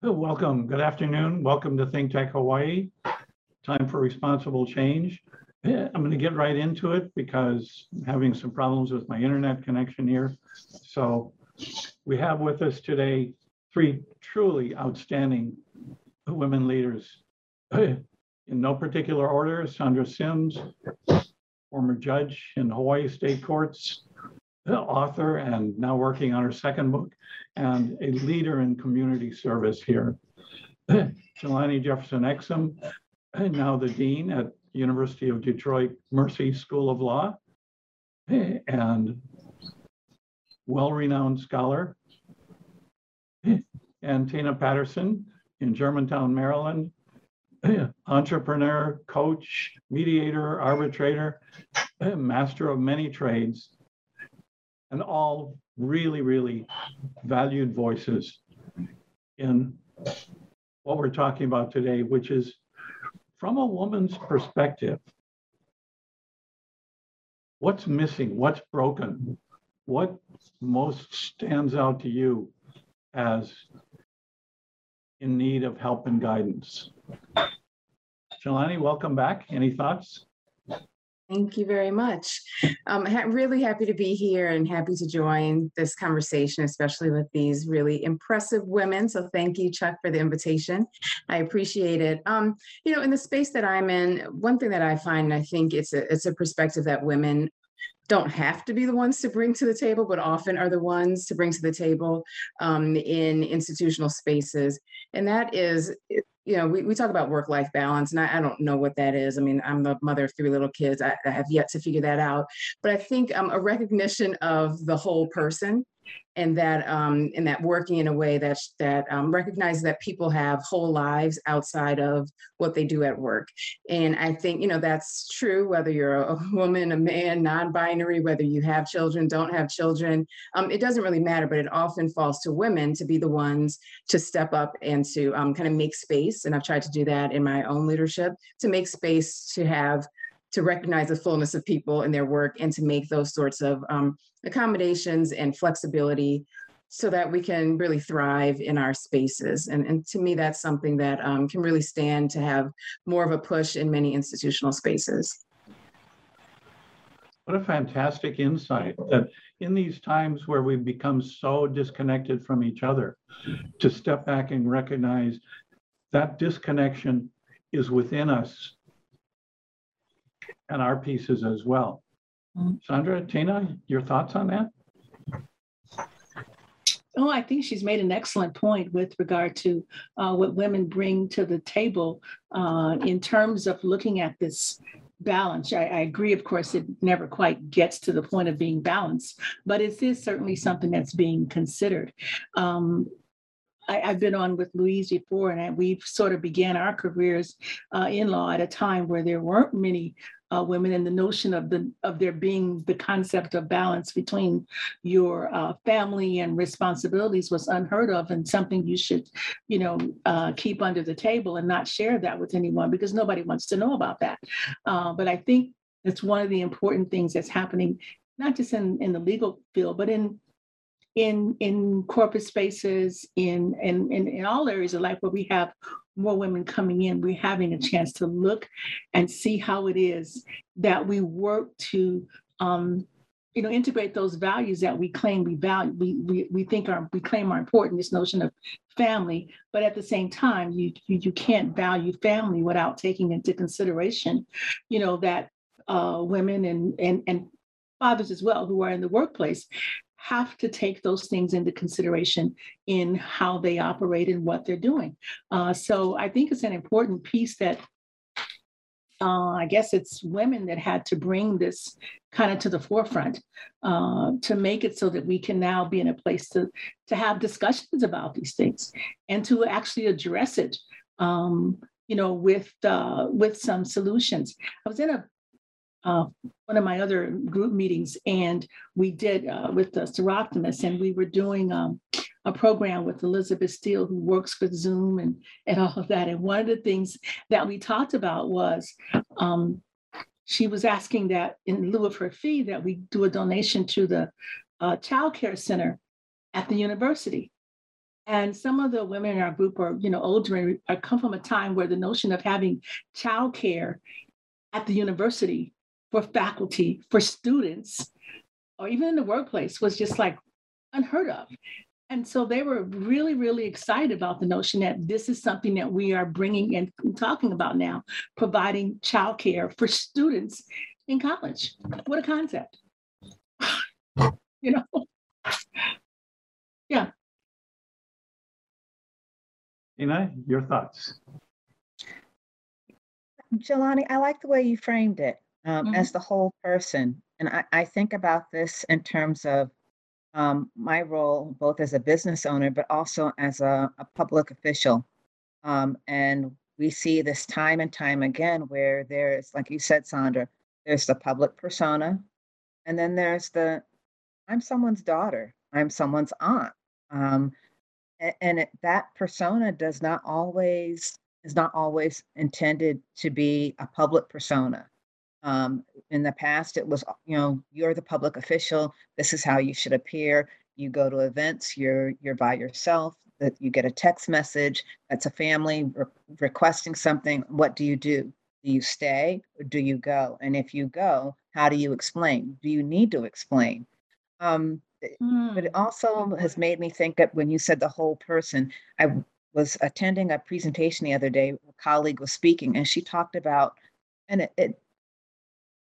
Oh, welcome. Good afternoon. Welcome to Think Tech Hawaii. Time for responsible change. I'm going to get right into it because I'm having some problems with my internet connection here. So we have with us today three truly outstanding women leaders. In no particular order, Sandra Sims, former judge in Hawaii State Courts, author and now working on her second book, and a leader in community service here. Jelani Jefferson Exum, now the dean at University of Detroit Mercy School of Law, and well-renowned scholar. And Tina Patterson in Germantown, Maryland, entrepreneur, coach, mediator, arbitrator, master of many trades, and all really, really valued voices in what we're talking about today, which is from a woman's perspective. What's missing? What's broken? What most stands out to you as in need of help and guidance? Jelani, welcome back. Any thoughts? Thank you very much. I'm um, ha- really happy to be here and happy to join this conversation, especially with these really impressive women. So thank you, Chuck, for the invitation. I appreciate it. Um, you know, in the space that I'm in, one thing that I find, I think it's a it's a perspective that women don't have to be the ones to bring to the table, but often are the ones to bring to the table um, in institutional spaces. And that is you know, we, we talk about work life balance, and I, I, don't know what that is. I mean, I'm the mother of three little kids. I, I have yet to figure that out. But I think um, a recognition of the whole person and that um, and that working in a way that that um, recognizes that people have whole lives outside of what they do at work. And I think you know that's true whether you're a woman, a man, non-binary, whether you have children, don't have children. Um, it doesn't really matter, but it often falls to women to be the ones to step up and to um, kind of make space. And I've tried to do that in my own leadership to make space to have to recognize the fullness of people in their work and to make those sorts of um, accommodations and flexibility so that we can really thrive in our spaces. And, and to me, that's something that um, can really stand to have more of a push in many institutional spaces. What a fantastic insight that in these times where we've become so disconnected from each other, to step back and recognize that disconnection is within us and our pieces as well. Mm-hmm. Sandra, Tina, your thoughts on that? Oh, I think she's made an excellent point with regard to uh, what women bring to the table uh, in terms of looking at this balance. I, I, agree, of course, it never quite gets to the point of being balanced, but it is certainly something that's being considered. Um, I, have been on with Louise before, and we sort of began our careers uh, in law at a time where there weren't many uh, women, and the notion of the of there being the concept of balance between your uh, family and responsibilities was unheard of, and something you should, you know, uh, keep under the table and not share that with anyone because nobody wants to know about that. Uh, but I think it's one of the important things that's happening, not just in in the legal field, but in in in corporate spaces, in, in in in all areas of life where we have more women coming in, we're having a chance to look and see how it is that we work to um, you know integrate those values that we claim we value we, we, we think are we claim are important this notion of family. But at the same time you, you you can't value family without taking into consideration you know that uh, women and and and fathers as well who are in the workplace have to take those things into consideration in how they operate and what they're doing. Uh, so I think it's an important piece that uh, I guess it's women that had to bring this kind of to the forefront uh, to make it so that we can now be in a place to to have discussions about these things and to actually address it. Um, you know, with uh, with some solutions. I was in a uh, one of my other group meetings, and we did uh, with the Soroptimist, and we were doing um, a program with Elizabeth Steele, who works with Zoom and, and all of that. And one of the things that we talked about was um, she was asking that in lieu of her fee, that we do a donation to the uh, child care center at the university. And some of the women in our group are, you know, older and are come from a time where the notion of having childcare at the university for faculty, for students, or even in the workplace was just like unheard of. And so they were really, really excited about the notion that this is something that we are bringing and talking about now, providing childcare for students in college. What a concept. you know? Yeah. Tina, your thoughts? Jelani, I like the way you framed it um, Mhm. as the whole person. And I, I think about this in terms of um, my role, both as a business owner, but also as a, a public official. Um, and we see this time and time again where there's, like you said, Sandra, there's the public persona, and then there's the I'm someone's daughter, I'm someone's aunt. Um, and it, that persona does not always is not always intended to be a public persona. Um, in the past, it was, you know, you're the public official. This is how you should appear. You go to events. You're you're by yourself. That you get a text message. That's a family re- requesting something. What do you do? Do you stay or do you go? And if you go, how do you explain? Do you need to explain? Um, but it also has made me think that when you said the whole person, I was attending a presentation the other day. A colleague was speaking, and she talked about, and it, it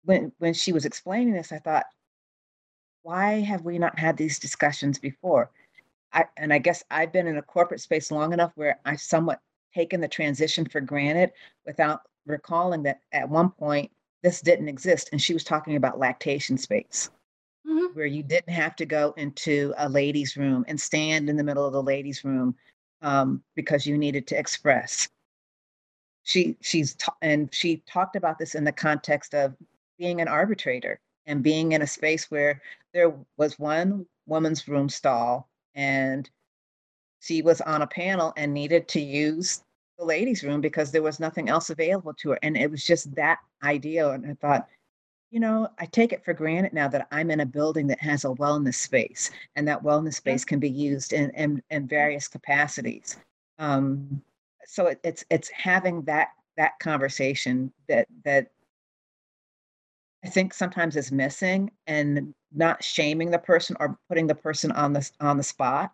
when when she was explaining this, I thought, why have we not had these discussions before? I, and I guess I've been in a corporate space long enough where I've somewhat taken the transition for granted without recalling that at one point this didn't exist. And she was talking about lactation space Mhm. where you didn't have to go into a ladies' room and stand in the middle of the ladies' room um, because you needed to express. She she's ta- and she talked about this in the context of being an arbitrator and being in a space where there was one woman's room stall and she was on a panel and needed to use the ladies' room because there was nothing else available to her. And it was just that idea. And I thought, you know, I take it for granted now that I'm in a building that has a wellness space, and that wellness space can be used in in, in various capacities. Um, so it, it's it's having that that conversation that that I think sometimes is missing, and not shaming the person or putting the person on the on the spot,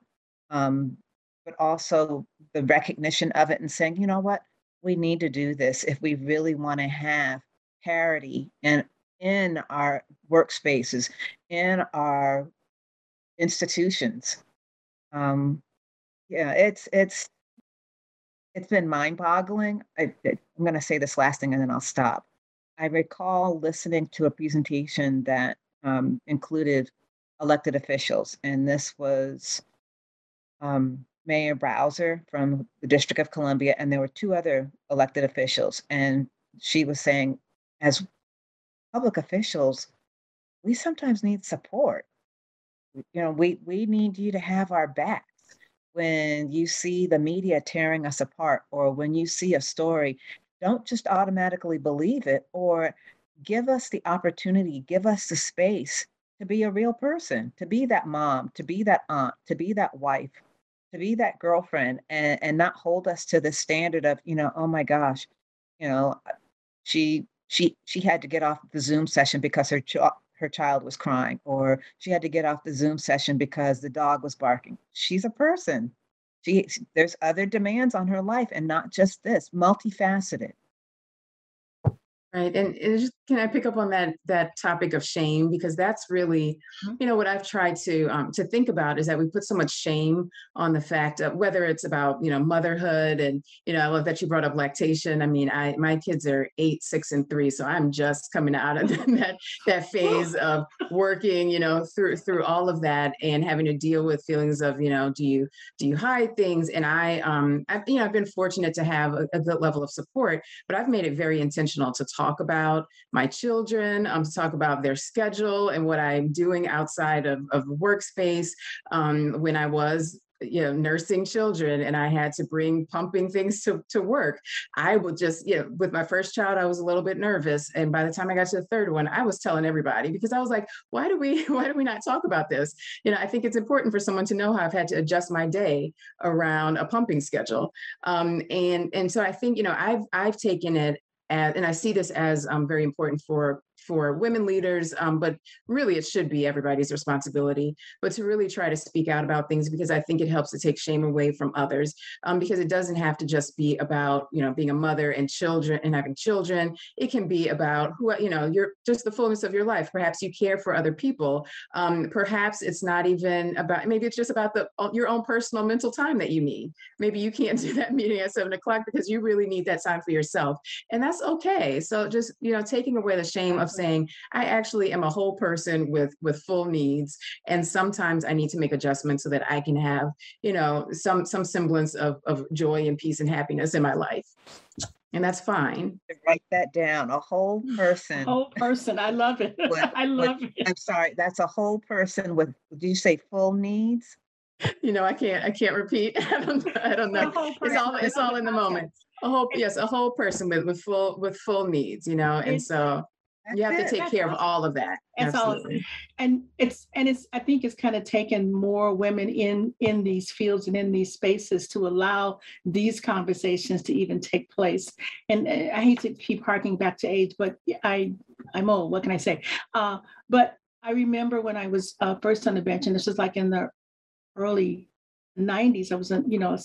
um, but also the recognition of it and saying, you know what, we need to do this if we really want to have parity and in our workspaces, in our institutions. Um, yeah, it's it's it's been mind-boggling. I, I'm going to say this last thing and then I'll stop. I recall listening to a presentation that um, included elected officials, and this was um, Mayor Bowser from the District of Columbia, and there were two other elected officials. And she was saying, as public officials, we sometimes need support. You know, we we need you to have our backs when you see the media tearing us apart, or when you see a story. Don't just automatically believe it, or give us the opportunity, give us the space to be a real person, to be that mom, to be that aunt, to be that wife, to be that girlfriend, and and not hold us to the standard of you know, oh my gosh, you know, uh, she she she had to get off the Zoom session because her ch- her child was crying, or she had to get off the Zoom session because the dog was barking. She's a person. She there's other demands on her life, and not just this, multifaceted. Right. And, and just, can I pick up on that that topic of shame because that's really, Mhm. you know, what I've tried to um, to think about is that we put so much shame on the fact of whether it's about you know motherhood and you know I love that you brought up lactation. I mean, I my kids are eight, six, and three, so I'm just coming out of that that phase of working, you know, through through all of that and having to deal with feelings of you know do you do you hide things? And I um I've you know I've been fortunate to have a, a good level of support, but I've made it very intentional to talk about my children, um, to talk about their schedule and what I'm doing outside of, of workspace. Um, when I was you know, nursing children and I had to bring pumping things to, to work, I would just, you know, with my first child, I was a little bit nervous. And by the time I got to the third one, I was telling everybody because I was like, why do we, why do we not talk about this? You know, I think it's important for someone to know how I've had to adjust my day around a pumping schedule. Um, and, and so I think, you know, I've, I've taken it as, and I see this as um, very important for for women leaders, um, but really it should be everybody's responsibility. But to really try to speak out about things because I think it helps to take shame away from others. Um, because it doesn't have to just be about you know being a mother and children and having children. It can be about who you know you're just the fullness of your life. Perhaps you care for other people. Um, perhaps it's not even about maybe it's just about the your own personal mental time that you need. Maybe you can't do that meeting at seven o'clock because you really need that time for yourself, and that's okay. So just you know taking away the shame of saying I actually am a whole person with with full needs, and sometimes I need to make adjustments so that I can have you know some some semblance of of joy and peace and happiness in my life, and that's fine. Write that down. A whole mm. person. Whole person. I love it. With- I with- love it. I'm sorry, that's a whole person with, Do you say full needs? You know, I can't I can't repeat. I don't I don't know. It's all it's all in the moment. A whole yes, a whole person with with full with full needs. You know, and It's- so you have to That's it. take care of all of that. That's. Absolutely. and it's and it's i think it's kind of taken more women in in these fields and in these spaces to allow these conversations to even take place and uh, i hate to keep harking back to age but i i'm old what can i say uh, but i remember when i was uh, first on the bench and this was like in the early 90s i was you know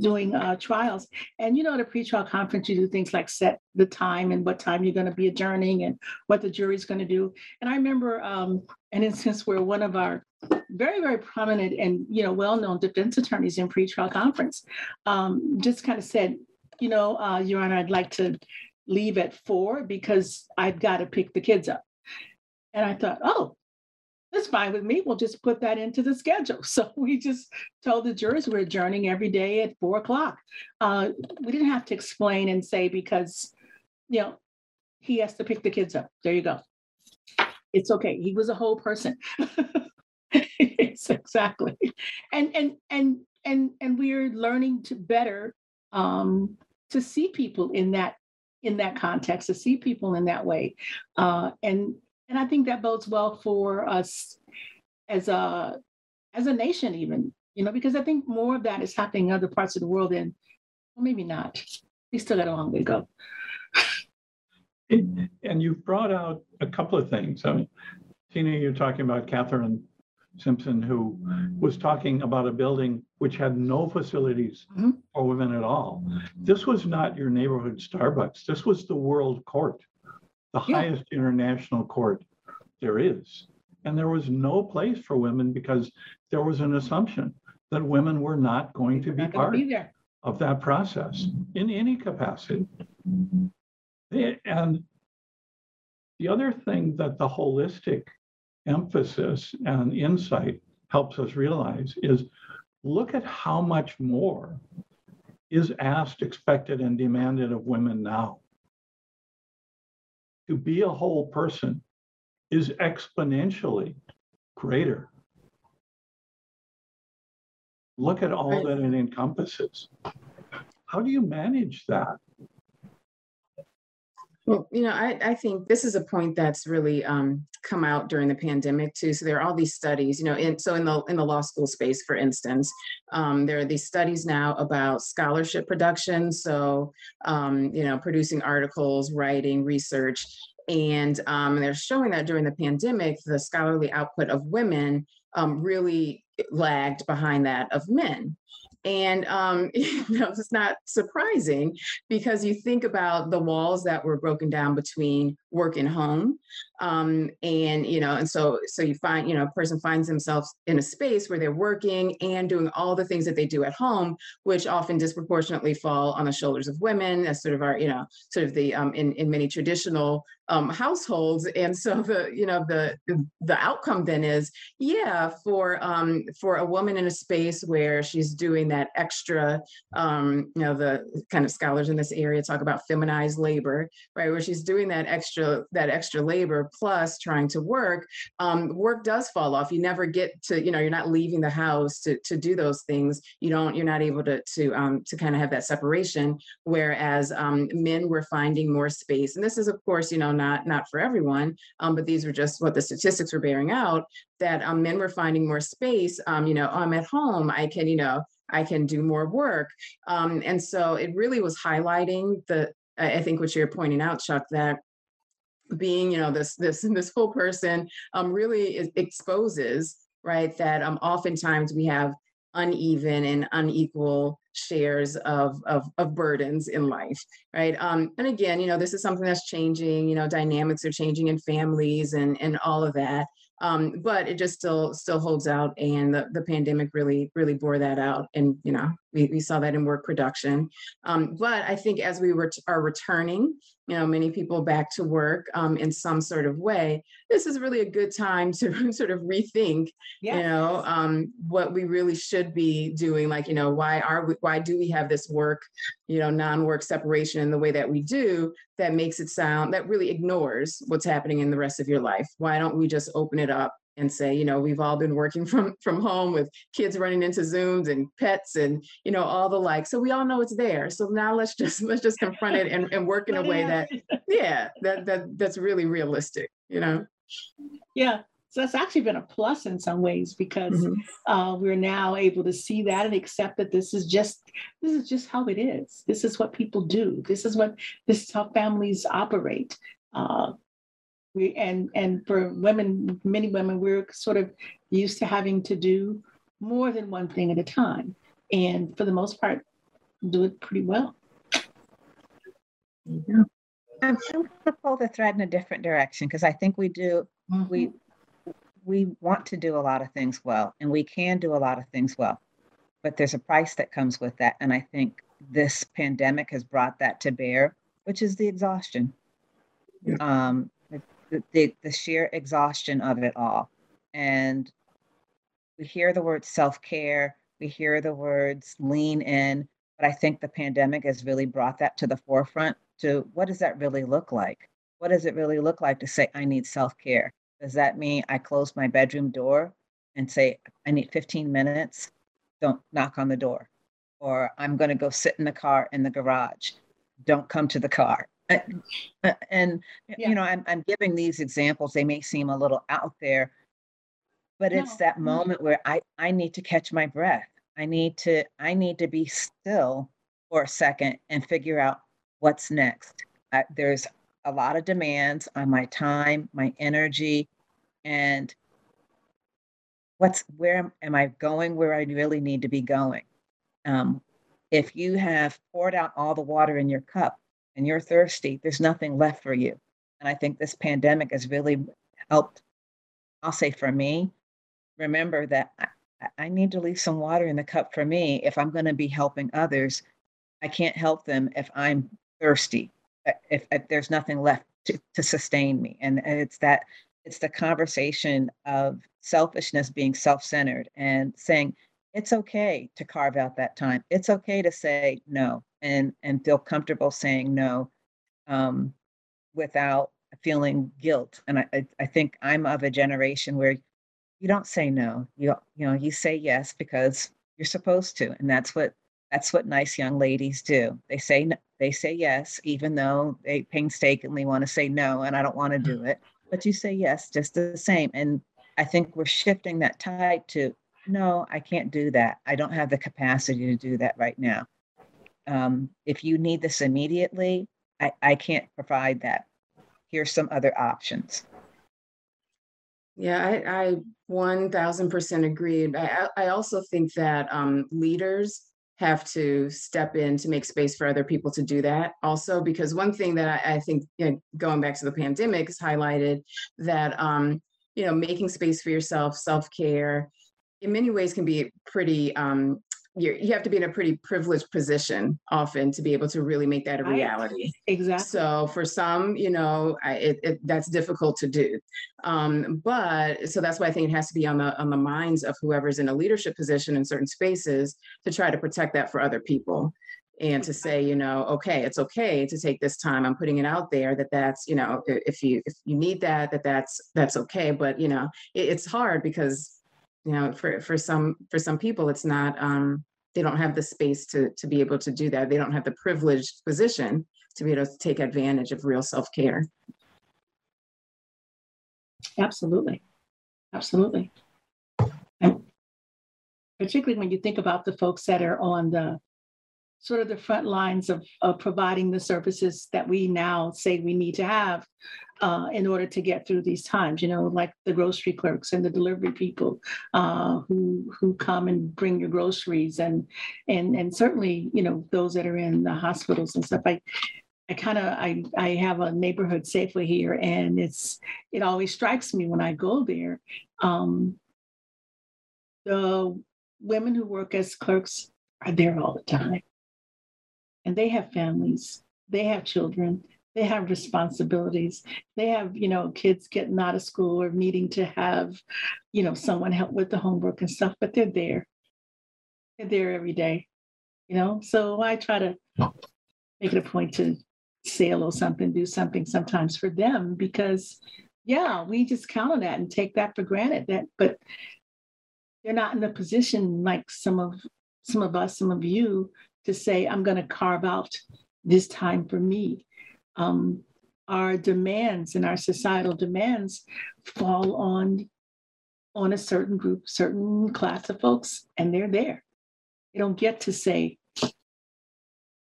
doing uh, trials and you know at a pretrial conference you do things like set the time and what time you're going to be adjourning and what the jury's going to do and I remember um, an instance where one of our very, very prominent and you know well-known defense attorneys in pretrial conference um, just kind of said, you know, uh, Your Honor, I'd like to leave at four because I've got to pick the kids up. And I thought, oh, that's fine with me. We'll just put that into the schedule. So we just told the jurors we're adjourning every day at four o'clock. Uh, we didn't have to explain and say because, you know, he has to pick the kids up. There you go it's okay. He was a whole person. it's exactly. And and and and and we're learning to better um to see people in that in that context, to see people in that way. Uh and and I think that bodes well for us as a as a nation even, you know, because I think more of that is happening in other parts of the world and well, maybe not. We still got a long way to go. And and you've brought out a couple of things. I mean, Tina, you're talking about Catherine Simpson, who was talking about a building which had no facilities Mhm. for women at all. This was not your neighborhood Starbucks. This was the world court, the Yeah. highest international court there is. And there was no place for women because there was an assumption that women were not going to be part be of that process in any capacity. And the other thing that the holistic emphasis and insight helps us realize is look at how much more is asked, expected, and demanded of women now. To be a whole person is exponentially greater. Look at all that it encompasses. How do you manage that? Well, you know, I, I think this is a point that's really um, come out during the pandemic too. So there are all these studies, you know, in, so in the in the law school space, for instance, um, there are these studies now about scholarship production. So, um, you know, producing articles, writing, research, and um, they're showing that during the pandemic, the scholarly output of women um, really lagged behind that of men. And um, you know, it's not surprising because you think about the walls that were broken down between work and home um, and you know and so so you find you know a person finds themselves in a space where they're working and doing all the things that they do at home which often disproportionately fall on the shoulders of women as sort of our you know sort of the um, in, in many traditional um, households. And so the, you know, the the outcome then is, yeah, for um, for a woman in a space where she's doing that extra, um, you know, the kind of scholars in this area talk about feminized labor, right? Where she's doing that extra that extra labor plus trying to work. Um, work does fall off. You never get to, you know, you're not leaving the house to to do those things. You don't. You're not able to to um, to kind of have that separation. Whereas um, men were finding more space, and this is of course, you know, not not for everyone, um, but these were just what the statistics were bearing out that um, men were finding more space. Um, you know, oh, I'm at home, I can, you know, I can do more work, um, and so it really was highlighting the. I think what you're pointing out, Chuck, that being, you know, this this this whole person um, really exposes right that um, oftentimes we have uneven and unequal shares of, of, of burdens in life, right? Um, and again, you know, this is something that's changing, you know, dynamics are changing in families and, and all of that. Um, but it just still still holds out and the, the pandemic really really bore that out and you know we, we saw that in work production. Um, but i think as we were are returning you know many people back to work um, in some sort of way this is really a good time to sort of rethink yes. you know um, what we really should be doing like you know why are we why do we have this work you know non-work separation in the way that we do that makes it sound that really ignores what's happening in the rest of your life why don't we just open it up and say, you know, we've all been working from from home with kids running into Zooms and pets and you know all the like. So we all know it's there. So now let's just let's just confront it and, and work in a way that yeah, that that that's really realistic, you know. Yeah. So that's actually been a plus in some ways because mm-hmm. uh, we're now able to see that and accept that this is just this is just how it is. This is what people do. This is what this is how families operate. Uh, we and and for women many women we're sort of used to having to do more than one thing at a time and for the most part do it pretty well yeah. i'm going to pull the thread in a different direction because i think we do mm-hmm. we we want to do a lot of things well and we can do a lot of things well but there's a price that comes with that and i think this pandemic has brought that to bear which is the exhaustion yeah. um, the, the, sheer exhaustion of it all. And we hear the word self care, we hear the words lean in, but I think the pandemic has really brought that to the forefront to what does that really look like? What does it really look like to say, I need self care? Does that mean I close my bedroom door and say, I need 15 minutes? Don't knock on the door. Or I'm going to go sit in the car in the garage. Don't come to the car. Uh, and yeah. you know I'm, I'm giving these examples they may seem a little out there but no. it's that moment where i i need to catch my breath i need to i need to be still for a second and figure out what's next uh, there's a lot of demands on my time my energy and what's where am i going where i really need to be going um, if you have poured out all the water in your cup and you're thirsty, there's nothing left for you. And I think this pandemic has really helped, I'll say for me, remember that I, I need to leave some water in the cup for me if I'm going to be helping others. I can't help them if I'm thirsty, uh, if, if there's nothing left to, to sustain me. And, and it's that, it's the conversation of selfishness being self centered and saying, it's okay to carve out that time. It's okay to say no and and feel comfortable saying no um, without feeling guilt. And I, I think I'm of a generation where you don't say no. You you know you say yes because you're supposed to, and that's what that's what nice young ladies do. They say they say yes even though they painstakingly want to say no, and I don't want to do it. But you say yes just the same. And I think we're shifting that tide to no, I can't do that. I don't have the capacity to do that right now um, if you need this immediately, I, I can't provide that. Here's some other options. Yeah, I, I 1000% agree. I, I also think that um, leaders have to step in to make space for other people to do that also because one thing that I, I think you know, going back to the pandemic has highlighted that um, you know making space for yourself self-care in many ways can be pretty um, you have to be in a pretty privileged position often to be able to really make that a reality. Exactly. So for some, you know, I, it, it, that's difficult to do. Um, but so that's why I think it has to be on the on the minds of whoever's in a leadership position in certain spaces to try to protect that for other people and to say, you know, okay, it's okay to take this time. I'm putting it out there that that's, you know, if you if you need that, that that's that's okay. But you know, it, it's hard because you know for for some for some people it's not um they don't have the space to to be able to do that they don't have the privileged position to be able to take advantage of real self-care Absolutely. Absolutely. And particularly when you think about the folks that are on the sort of the front lines of, of providing the services that we now say we need to have uh, in order to get through these times, you know, like the grocery clerks and the delivery people uh, who who come and bring your groceries and and and certainly, you know, those that are in the hospitals and stuff. I I kind of I I have a neighborhood Safeway here and it's it always strikes me when I go there. Um, the women who work as clerks are there all the time. And they have families, they have children, they have responsibilities. They have, you know, kids getting out of school or needing to have, you know, someone help with the homework and stuff, but they're there. They're there every day, you know. So I try to make it a point to say a little something, do something sometimes for them because yeah, we just count on that and take that for granted. That but they're not in a position like some of some of us, some of you, to say, I'm going to carve out this time for me. Um, our demands and our societal demands fall on on a certain group, certain class of folks, and they're there. They don't get to say,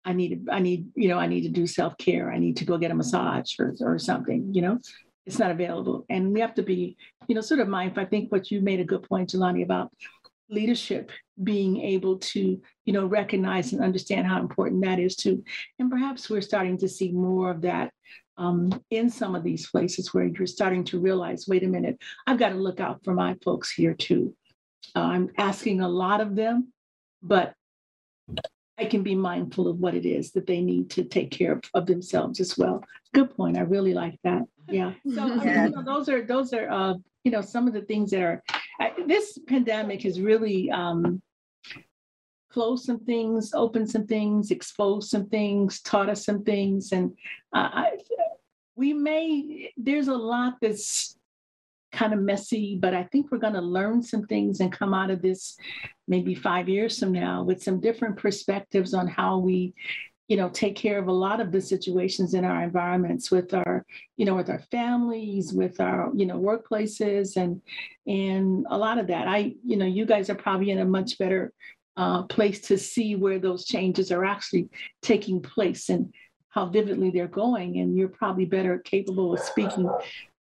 I need, I need, you know, I need to do self care. I need to go get a massage or, or something. You know, it's not available, and we have to be, you know, sort of mindful. I think what you made a good point, Jelani, about leadership being able to, you know, recognize and understand how important that is too. And perhaps we're starting to see more of that um, in some of these places where you're starting to realize, wait a minute, I've got to look out for my folks here too. Uh, I'm asking a lot of them, but I can be mindful of what it is that they need to take care of, of themselves as well. Good point. I really like that. Yeah. So mean, Yeah. you know, those are those are uh, you know some of the things that are This pandemic has really um, closed some things, opened some things, exposed some things, taught us some things, and uh, I, we may there's a lot that's kind of messy, but I think we're going to learn some things and come out of this maybe five years from now with some different perspectives on how we you know take care of a lot of the situations in our environments with our you know with our families with our you know workplaces and and a lot of that. I you know you guys are probably in a much better uh, place to see where those changes are actually taking place and how vividly they're going and you're probably better capable of speaking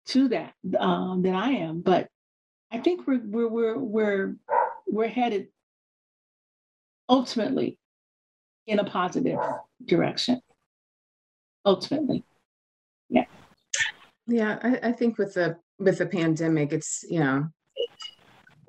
to that um, than i am. But i think we're we're we're we're, we're headed ultimately in a positive direction ultimately. Yeah. I, I think with the with the pandemic it's you know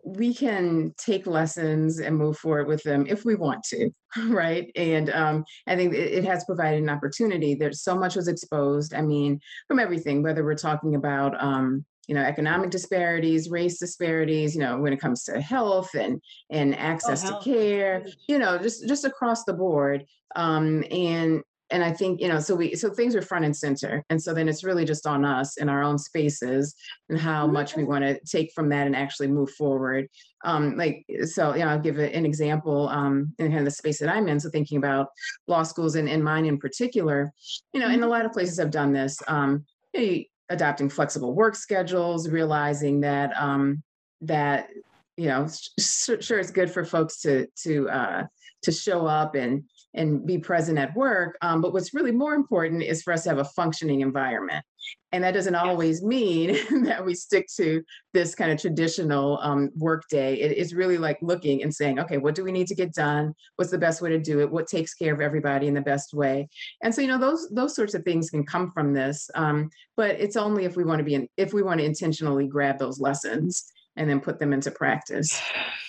we can take lessons and move forward with them if we want to right? And um, i think it, it has provided an opportunity. There's so much was exposed i mean from everything whether we're talking about um, you know economic disparities race disparities you know when it comes to health and and access health. to care you know just just across the board. Um, and and i think you know so we so things are front and center. And so then it's really just on us in our own spaces and how much we want to take from that and actually move forward. Um, like so you know i'll give an example um, in kind of the space that i'm in. So thinking about law schools and, and mine in particular you know and a lot of places have done this. Um, you adopting flexible work schedules realizing that um, that you know sure it's good for folks to to uh, to show up and and be present at work um, but what's really more important is for us to have a functioning environment. And that doesn't always mean that we stick to this kind of traditional um, work day. It is really like looking and saying okay what do we need to get done? What's the best way to do it? What takes care of everybody in the best way? And so you know those those sorts of things can come from this um, but it's only if we want to be in, if we want to intentionally grab those lessons and then put them into practice.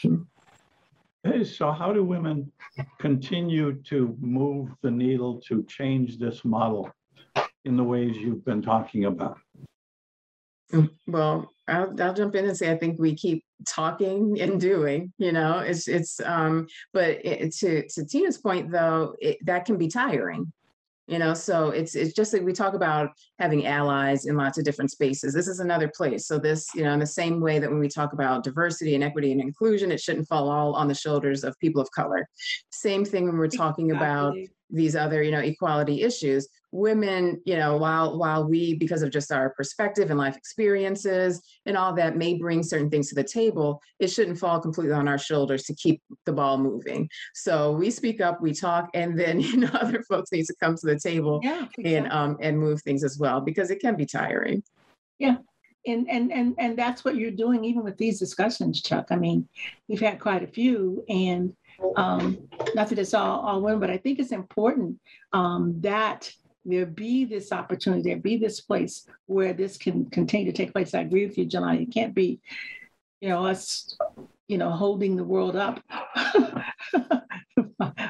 Hey, Hey, so how do women continue to move the needle to change this model in the ways you've been talking about? Mm, Well, I'll, I'll jump in and say, I think we keep talking and doing, you know, it's, it's, um, but it, to, to Tina's point though, it, that can be tiring. You know, so it's, it's just like we talk about having allies in lots of different spaces. This is another place. So this, you know, in the same way that when we talk about diversity and equity and inclusion, it shouldn't fall all on the shoulders of people of color. Same thing when we're talking about these other you know equality issues women you know while while we because of just our perspective and life experiences and all that may bring certain things to the table it shouldn't fall completely on our shoulders to keep the ball moving so we speak up we talk and then you know other folks need to come to the table Yeah. and um and move things as well because it can be tiring Yeah. And, and, and, and that's what you're doing even with these discussions, Chuck. I mean, we've had quite a few and um, not that it's all, all women, but I think it's important um, that there be this opportunity, there be this place where this can continue to take place. I agree with you, Jelani. It can't be, you know, us, you know, holding the world up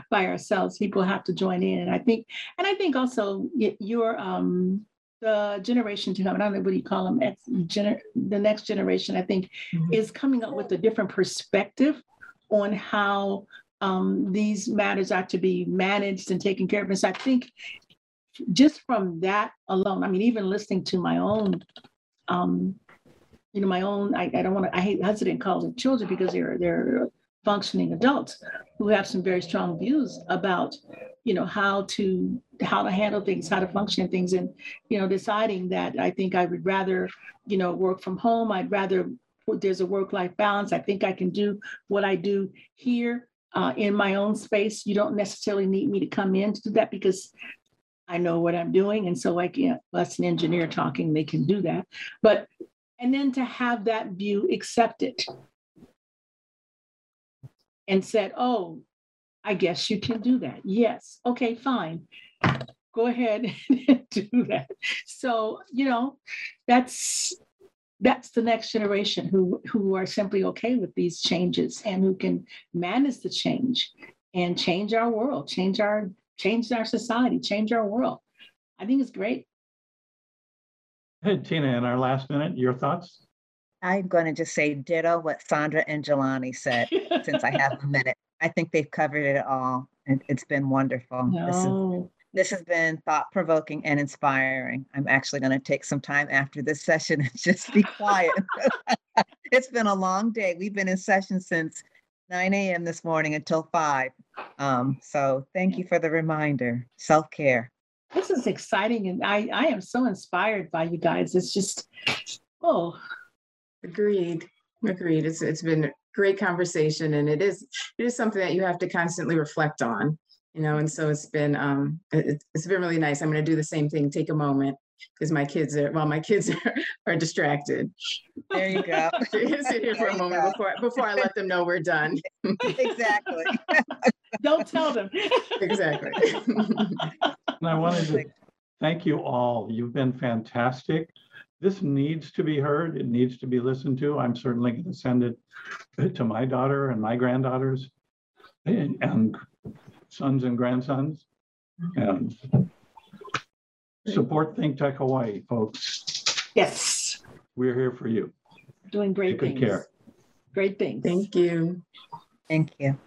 by ourselves. People have to join in. And I think, and I think also your, um, the generation to come, I don't know what do you call them, X, gener, the next generation, I think, Mhm. is coming up with a different perspective on how um, these matters are to be managed and taken care of. And so I think just from that alone, I mean, even listening to my own, um, you know, my own, I, I don't want to, I hate hesitant to call them children because they're, they're functioning adults who have some very strong views about, you know, how to, how to handle things, how to function things. And, you know, deciding that I think I would rather, you know, work from home. I'd rather, there's a work-life balance. I think I can do what I do here uh, in my own space. You don't necessarily need me to come in to do that because I know what I'm doing. And so I can't, that's an engineer talking, they can do that. But, and then to have that view accepted and said, oh, I guess you can do that. Yes. Okay, fine. Go ahead and do that. So, you know, that's that's the next generation who who are simply okay with these changes and who can manage the change and change our world, change our change our society, change our world. I think it's great. Hey, Tina, in our last minute, your thoughts? I'm going to just say ditto what Sandra and Jelani said since I have a minute. I think they've covered it all. and It's been wonderful. This is No. This has been thought provoking and inspiring. I'm actually going to take some time after this session and just be quiet. it's been a long day. We've been in session since 9 a.m. this morning until 5. Um, so thank you for the reminder. Self care. This is exciting and I I am so inspired by you guys. It's just oh, Agreed. Agreed. It's it's been a great conversation and it is it is something that you have to constantly reflect on, you know, and so it's been um it- it, it's been really nice. I'm gonna do the same thing, take a moment because my kids are well, my kids are, are distracted. There you go. Sit here for a moment go. before before I let them know we're done. exactly. don't tell them. Exactly. And I wanted to thank you all. You've been fantastic. This needs to be heard. It needs to be listened to. I'm certainly going to send it to my daughter and my granddaughters and, and sons and grandsons. And support Think Tech Hawaii, folks. yes. We're here for you. Doing great Take good things. care. Great things. Thank you. Thank you.